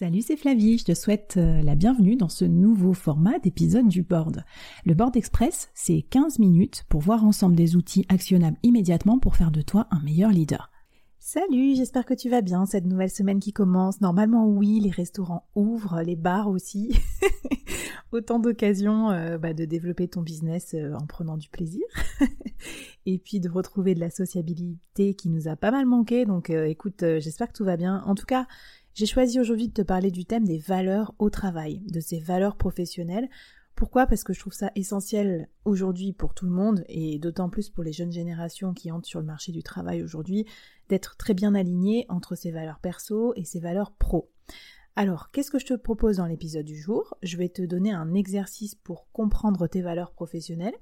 Salut, c'est Flavie, je te souhaite euh, la bienvenue dans ce nouveau format d'épisode du board. Le board express, c'est 15 minutes pour voir ensemble des outils actionnables immédiatement pour faire de toi un meilleur leader. Salut, j'espère que tu vas bien cette nouvelle semaine qui commence. Normalement oui, les restaurants ouvrent, les bars aussi. Autant d'occasions euh, bah, de développer ton business euh, en prenant du plaisir. et puis de retrouver de la sociabilité qui nous a pas mal manqué. Donc écoute, j'espère que tout va bien. En tout cas, j'ai choisi aujourd'hui de te parler du thème des valeurs au travail, de ces valeurs professionnelles. Pourquoi? Parce que je trouve ça essentiel aujourd'hui pour tout le monde, et d'autant plus pour les jeunes générations qui entrent sur le marché du travail aujourd'hui, d'être très bien aligné entre ces valeurs perso et ces valeurs pro. Alors, qu'est-ce que je te propose dans l'épisode du jour? Je vais te donner un exercice pour comprendre tes valeurs professionnelles.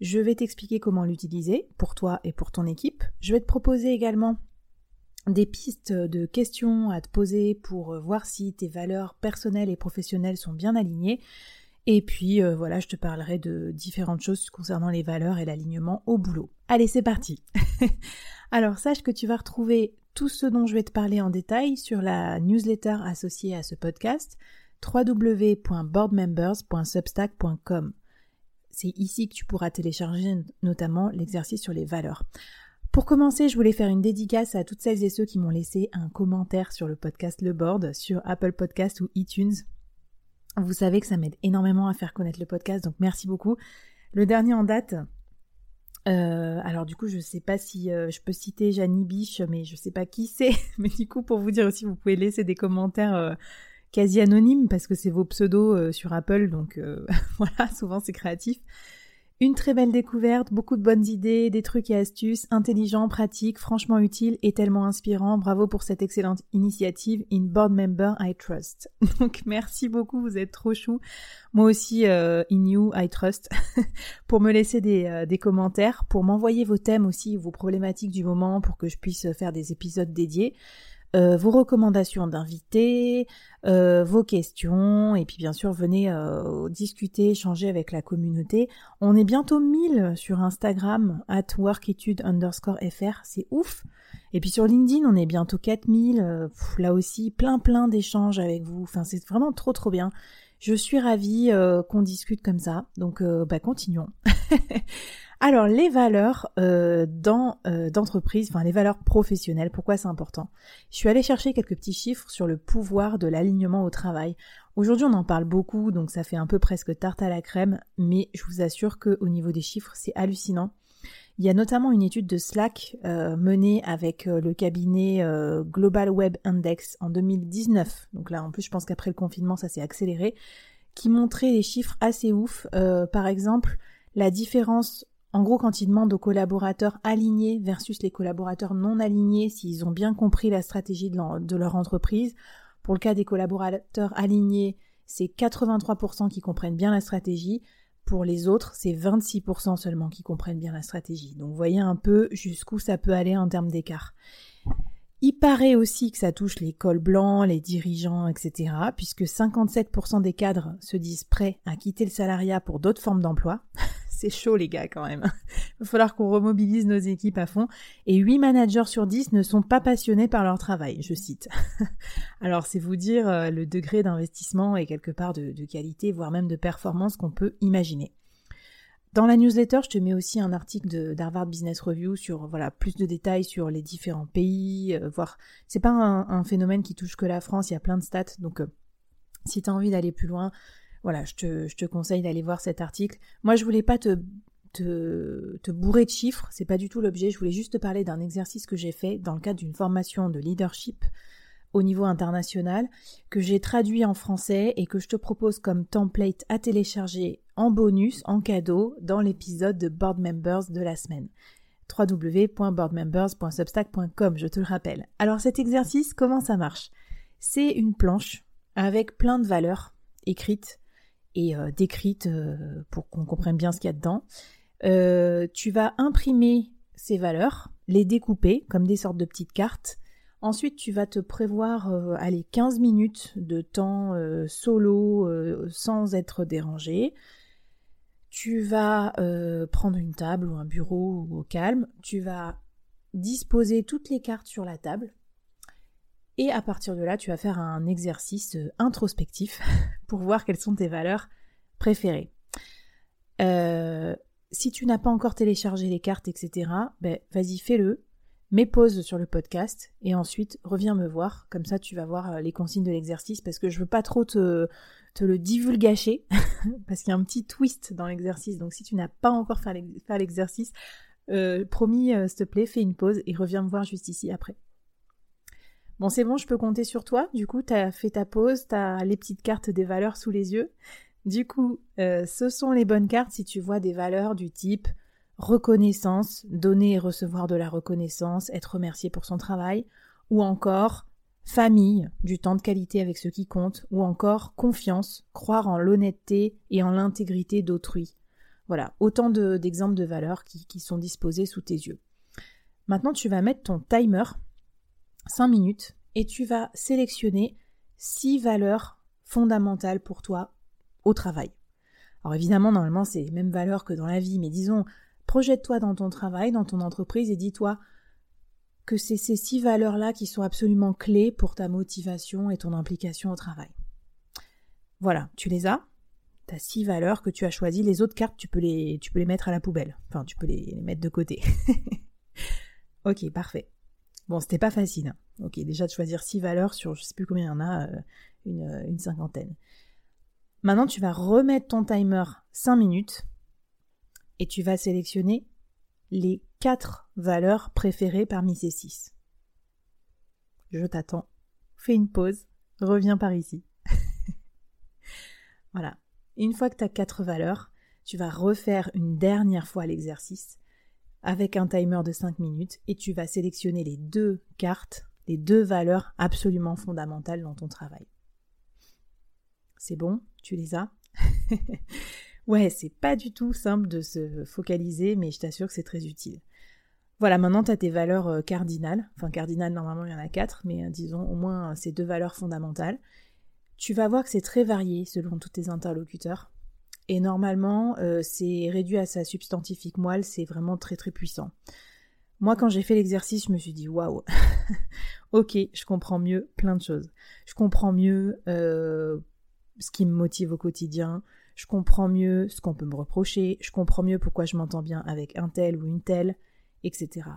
Je vais t'expliquer comment l'utiliser pour toi et pour ton équipe. Je vais te proposer également des pistes de questions à te poser pour euh, voir si tes valeurs personnelles et professionnelles sont bien alignées. Et puis euh, voilà, je te parlerai de différentes choses concernant les valeurs et l'alignement au boulot. Allez, c'est parti. Alors sache que tu vas retrouver tout ce dont je vais te parler en détail sur la newsletter associée à ce podcast www.boardmembers.substack.com. C'est ici que tu pourras télécharger notamment l'exercice sur les valeurs. Pour commencer, je voulais faire une dédicace à toutes celles et ceux qui m'ont laissé un commentaire sur le podcast Le Board, sur Apple Podcast ou iTunes. Vous savez que ça m'aide énormément à faire connaître le podcast, donc merci beaucoup. Le dernier en date, euh, alors du coup, je ne sais pas si euh, je peux citer Janie Biche, mais je ne sais pas qui c'est. Mais du coup, pour vous dire aussi, vous pouvez laisser des commentaires euh, quasi anonymes parce que c'est vos pseudos sur Apple, donc voilà, souvent c'est créatif. Une très belle découverte, beaucoup de bonnes idées, des trucs et astuces, intelligents, pratiques, franchement utiles et tellement inspirants. Bravo pour cette excellente initiative. In board member, I trust. Donc merci beaucoup, vous êtes trop chou. Moi aussi, euh, in you, I trust. pour me laisser euh, des commentaires, pour m'envoyer vos thèmes aussi, vos problématiques du moment, pour que je puisse faire des épisodes dédiés. Euh, vos recommandations d'invités, euh, vos questions, et puis bien sûr venez euh, discuter, échanger avec la communauté. On est bientôt 1000 sur Instagram, at workitude underscore fr, c'est ouf. Et puis sur LinkedIn, on est bientôt 4000, là aussi, plein plein d'échanges avec vous, enfin c'est vraiment trop trop bien. Je suis ravie qu'on discute comme ça, donc bah continuons. Alors les valeurs euh, euh, d'entreprise, enfin les valeurs professionnelles, pourquoi c'est important? Je suis allée chercher quelques petits chiffres sur le pouvoir de l'alignement au travail. Aujourd'hui on en parle beaucoup, donc ça fait un peu presque tarte à la crème, mais je vous assure qu'au niveau des chiffres c'est hallucinant. Il y a notamment une étude de Slack euh, menée avec le cabinet Global Web Index en 2019. Donc là, en plus, je pense qu'après le confinement, ça s'est accéléré, qui montrait des chiffres assez ouf. par exemple, la différence en gros, quand ils demandent aux collaborateurs alignés versus les collaborateurs non alignés, s'ils ont bien compris la stratégie de leur, entreprise, pour le cas des collaborateurs alignés, c'est 83% qui comprennent bien la stratégie. Pour les autres, c'est 26% seulement qui comprennent bien la stratégie. Donc voyez un peu jusqu'où ça peut aller en termes d'écart. Il paraît aussi que ça touche les cols blancs, les dirigeants, etc., puisque 57% des cadres se disent prêts à quitter le salariat pour d'autres formes d'emploi. c'est chaud les gars quand même. Il va falloir qu'on remobilise nos équipes à fond. Et 8 managers sur 10 ne sont pas passionnés par leur travail, je cite. Alors c'est vous dire euh, le degré d'investissement et quelque part de, qualité, voire même de performance qu'on peut imaginer. Dans la newsletter, je te mets aussi un article d'Harvard Business Review sur voilà plus de détails sur les différents pays, euh, voir. C'est pas un, phénomène qui touche que la France, il y a plein de stats, donc euh, si tu as envie d'aller plus loin, voilà, je te, conseille d'aller voir cet article. Moi, je voulais pas te, te, te bourrer de chiffres, c'est pas du tout l'objet. Je voulais juste te parler d'un exercice que j'ai fait dans le cadre d'une formation de leadership au niveau international que j'ai traduit en français et que je te propose comme template à télécharger en bonus, en cadeau, dans l'épisode de Board Members de la semaine www.boardmembers.substack.com, je te le rappelle. Alors cet exercice, comment ça marche? C'est une planche avec plein de valeurs écrites et euh, décrites euh, pour qu'on comprenne bien ce qu'il y a dedans. Euh, tu vas imprimer ces valeurs, les découper comme des sortes de petites cartes. Ensuite, tu vas te prévoir allez, 15 minutes de temps solo sans être dérangé. Tu vas prendre une table ou un bureau au calme. Tu vas disposer toutes les cartes sur la table. Et à partir de là, tu vas faire un exercice introspectif pour voir quelles sont tes valeurs préférées. Euh, si tu n'as pas encore téléchargé les cartes, etc., ben, vas-y, fais-le, mets pause sur le podcast et ensuite reviens me voir. Comme ça, tu vas voir euh, les consignes de l'exercice parce que je veux pas trop te, le divulgacher parce qu'il y a un petit twist dans l'exercice. Donc, si tu n'as pas encore fait l'exercice, euh, promis, s'il te plaît, fais une pause et reviens me voir juste ici après. Bon, c'est bon, je peux compter sur toi. Du coup, tu as fait ta pause, tu as les petites cartes des valeurs sous les yeux. Du coup, euh, ce sont les bonnes cartes si tu vois des valeurs du type reconnaissance, donner et recevoir de la reconnaissance, être remercié pour son travail, ou encore famille, du temps de qualité avec ceux qui comptent, ou encore confiance, croire en l'honnêteté et en l'intégrité d'autrui. Voilà, autant d'exemples de, valeurs qui, qui sont disposées sous tes yeux. Maintenant, tu vas mettre ton timer 5 minutes et tu vas sélectionner 6 valeurs fondamentales pour toi au travail. Alors évidemment, normalement, c'est les mêmes valeurs que dans la vie, mais disons, projette-toi dans ton travail, dans ton entreprise et dis-toi que c'est ces six valeurs-là qui sont absolument clés pour ta motivation et ton implication au travail. Voilà, tu les as. Tu as six valeurs que tu as choisies. Les autres cartes, tu peux les, tu peux les mettre à la poubelle. Enfin, tu peux les mettre de côté. ok, parfait. Bon, c'était pas facile. Hein. Ok, déjà de choisir six valeurs sur je sais plus combien il y en a, euh, euh, une, cinquantaine. Maintenant, tu vas remettre ton timer 5 minutes et tu vas sélectionner les quatre valeurs préférées parmi ces six. Je t'attends. Fais une pause. Reviens par ici. voilà. Une fois que tu as quatre valeurs, tu vas refaire une dernière fois l'exercice avec un timer de 5 minutes et tu vas sélectionner les deux cartes, les deux valeurs absolument fondamentales dans ton travail. C'est bon? Tu les as? Ouais, c'est pas du tout simple de se focaliser, mais je t'assure que c'est très utile. Voilà, maintenant tu as tes valeurs euh, cardinales. Enfin, cardinales, normalement, il y en a quatre, mais euh, disons au moins euh, ces deux valeurs fondamentales. Tu vas voir que c'est très varié selon tous tes interlocuteurs. Et normalement, euh, c'est réduit à sa substantifique moelle, c'est vraiment très très puissant. Moi, quand j'ai fait l'exercice, je me suis dit waouh, ok, je comprends mieux plein de choses. Je comprends mieux euh, ce qui me motive au quotidien. Je comprends mieux ce qu'on peut me reprocher. Je comprends mieux pourquoi je m'entends bien avec un tel ou une telle, etc.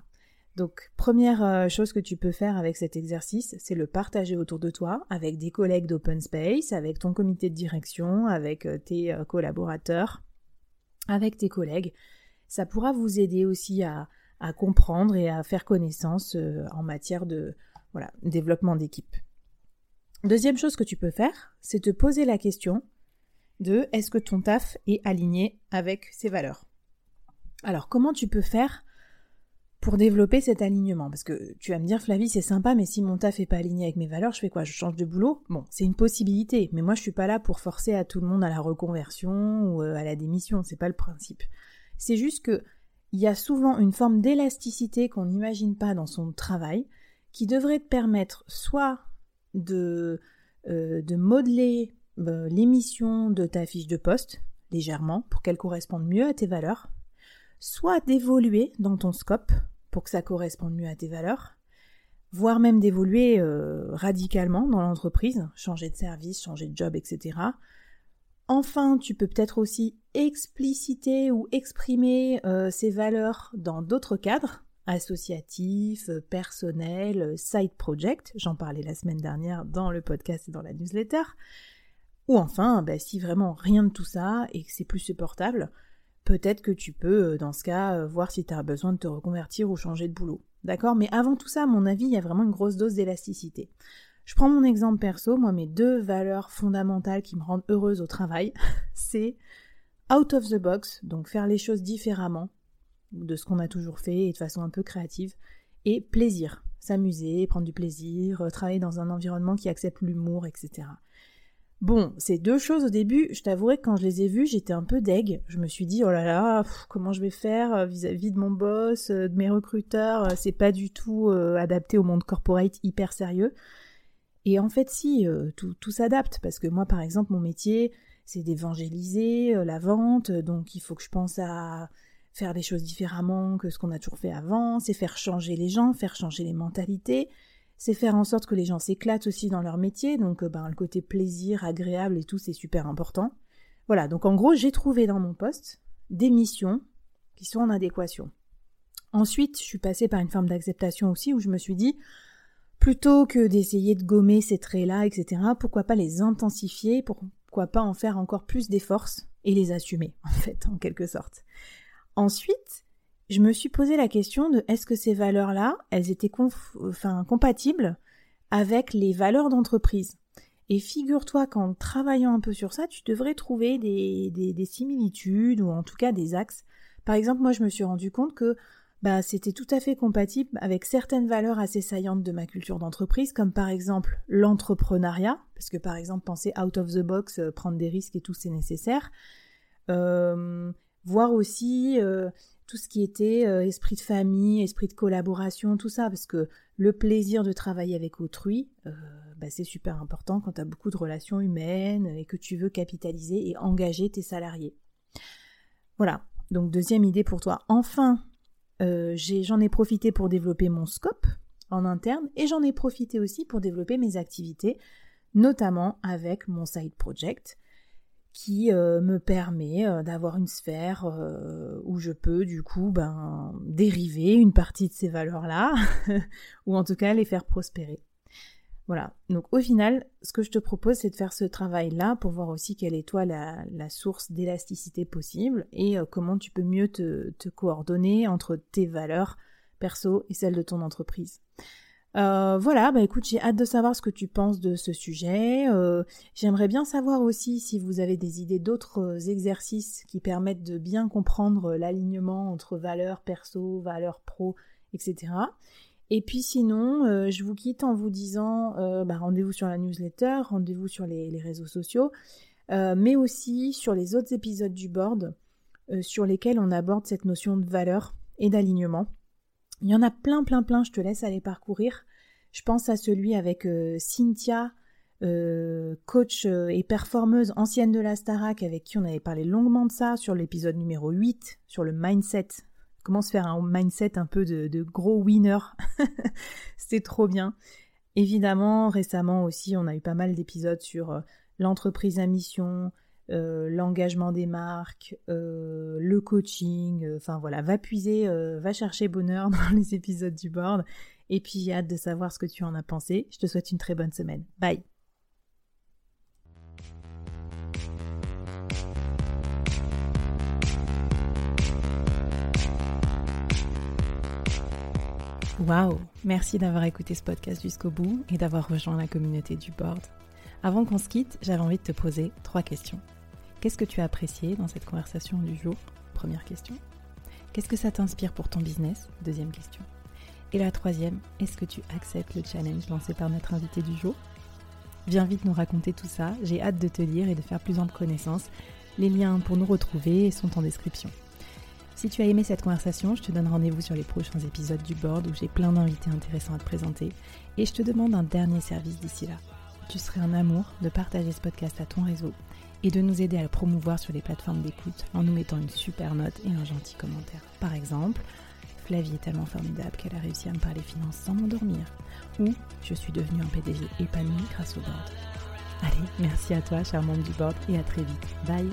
Donc, première euh, chose que tu peux faire avec cet exercice, c'est le partager autour de toi, avec des collègues d'Open Space, avec ton comité de direction, avec euh, tes euh, collaborateurs, avec tes collègues. Ça pourra vous aider aussi à, comprendre et à faire connaissance en matière de développement d'équipe. Deuxième chose que tu peux faire, c'est te poser la question de est-ce que ton taf est aligné avec ses valeurs? Alors, comment tu peux faire pour développer cet alignement. Parce que tu vas me dire, Flavie, c'est sympa, mais si mon taf est pas aligné avec mes valeurs, je fais quoi? Je change de boulot? Bon, c'est une possibilité, mais moi je suis pas là pour forcer à tout le monde à la reconversion ou euh, à la démission, c'est pas le principe. C'est juste que il y a souvent une forme d'élasticité qu'on n'imagine pas dans son travail qui devrait te permettre soit de, euh, de modeler euh, l'émission de ta fiche de poste légèrement pour qu'elle corresponde mieux à tes valeurs, soit d'évoluer dans ton scope pour que ça corresponde mieux à tes valeurs, voire même d'évoluer euh, radicalement dans l'entreprise, changer de service, changer de job, etc. Enfin, tu peux peut-être aussi expliciter ou exprimer euh, ces valeurs dans d'autres cadres, associatifs, personnels, side project, j'en parlais la semaine dernière dans le podcast et dans la newsletter, ou enfin, bah, si vraiment rien de tout ça et que c'est plus supportable, peut-être que tu peux, euh, dans ce cas, euh, voir si tu as besoin de te reconvertir ou changer de boulot. D'accord? Mais avant tout ça, à mon avis, il y a vraiment une grosse dose d'élasticité. Je prends mon exemple perso, moi mes deux valeurs fondamentales qui me rendent heureuse au travail, c'est out of the box, donc faire les choses différemment de ce qu'on a toujours fait et de façon un peu créative, et plaisir, s'amuser, prendre du plaisir, euh, travailler dans un environnement qui accepte l'humour, etc. Bon, ces deux choses au début, je t'avouerai quand je les ai vues, j'étais un peu deg. Je me suis dit, oh là là, comment je vais faire euh, vis-à-vis de mon boss, euh, de mes recruteurs, c'est pas du tout adapté au monde corporate hyper sérieux. Et en fait, si, tout, tout s'adapte, parce que moi, par exemple, mon métier, c'est d'évangéliser la vente, donc il faut que je pense à faire des choses différemment que ce qu'on a toujours fait avant, c'est faire changer les gens, faire changer les mentalités, c'est faire en sorte que les gens s'éclatent aussi dans leur métier, donc euh, ben, le côté plaisir, agréable et tout, c'est super important. Voilà, donc en gros, j'ai trouvé dans mon poste des missions qui sont en adéquation. Ensuite, je suis passée par une forme d'acceptation aussi où je me suis dit, plutôt que d'essayer de gommer ces traits-là, etc., pourquoi pas les intensifier, pourquoi pas en faire encore plus des forces et les assumer, en fait, en quelque sorte. Ensuite, je me suis posé la question de est-ce que ces valeurs-là, elles étaient enfin, compatibles avec les valeurs d'entreprise. Et figure-toi qu'en travaillant un peu sur ça, tu devrais trouver des, des, similitudes ou en tout cas des axes. Par exemple, moi je me suis rendu compte que bah, c'était tout à fait compatible avec certaines valeurs assez saillantes de ma culture d'entreprise, comme par exemple l'entrepreneuriat, parce que par exemple penser out of the box, euh, prendre des risques et tout c'est nécessaire. Euh, voir aussi euh, tout ce qui était euh, esprit de famille, esprit de collaboration, tout ça, parce que le plaisir de travailler avec autrui, euh, bah, c'est super important quand tu as beaucoup de relations humaines et que tu veux capitaliser et engager tes salariés. Voilà, donc deuxième idée pour toi. Enfin, j'en ai, ai profité pour développer mon scope en interne et j'en ai profité aussi pour développer mes activités, notamment avec mon side project qui euh, me permet euh, d'avoir une sphère euh, où je peux du coup ben, dériver une partie de ces valeurs-là, ou en tout cas les faire prospérer. Voilà, donc au final, ce que je te propose, c'est de faire ce travail-là pour voir aussi quelle est toi la, source d'élasticité possible et comment tu peux mieux te, te coordonner entre tes valeurs perso et celles de ton entreprise. Euh, voilà, bah écoute, j'ai hâte de savoir ce que tu penses de ce sujet. Euh, j'aimerais bien savoir aussi si vous avez des idées d'autres euh, exercices qui permettent de bien comprendre l'alignement entre valeurs perso, valeurs pro, etc. Et puis sinon, je vous quitte en vous disant bah, rendez-vous sur la newsletter, rendez-vous sur les, les, réseaux sociaux, mais aussi sur les autres épisodes du board sur lesquels on aborde cette notion de valeur et d'alignement. Il y en a plein, plein, plein, je te laisse aller parcourir. Je pense à celui avec euh, Cynthia, euh, coach euh, et performeuse ancienne de la Starac, avec qui on avait parlé longuement de ça sur l'épisode numéro 8, sur le mindset. Comment se faire un mindset un peu de, de gros winner? C'était trop bien. Évidemment, récemment aussi, on a eu pas mal d'épisodes sur l'entreprise à mission, euh, l'engagement des marques, euh, le coaching, euh, enfin voilà, va puiser, va chercher bonheur dans les épisodes du board. Et puis j'ai hâte de savoir ce que tu en as pensé. Je te souhaite une très bonne semaine. Bye Waouh Merci d'avoir écouté ce podcast jusqu'au bout et d'avoir rejoint la communauté du board. Avant qu'on se quitte, j'avais envie de te poser trois questions. Qu'est-ce que tu as apprécié dans cette conversation du jour? Première question. Qu'est-ce que ça t'inspire pour ton business? Deuxième question. Et la troisième, est-ce que tu acceptes le challenge lancé par notre invité du jour? Viens vite nous raconter tout ça, j'ai hâte de te lire et de faire plus ample connaissance. Les liens pour nous retrouver sont en description. Si tu as aimé cette conversation, je te donne rendez-vous sur les prochains épisodes du board où j'ai plein d'invités intéressants à te présenter et je te demande un dernier service d'ici là. Tu serais un amour de partager ce podcast à ton réseau et de nous aider à le promouvoir sur les plateformes d'écoute en nous mettant une super note et un gentil commentaire. Par exemple, Flavie est tellement formidable qu'elle a réussi à me parler finances sans m'endormir. Ou je suis devenue un PDG épanoui grâce au board. Allez, merci à toi, cher membre du board, et à très vite. Bye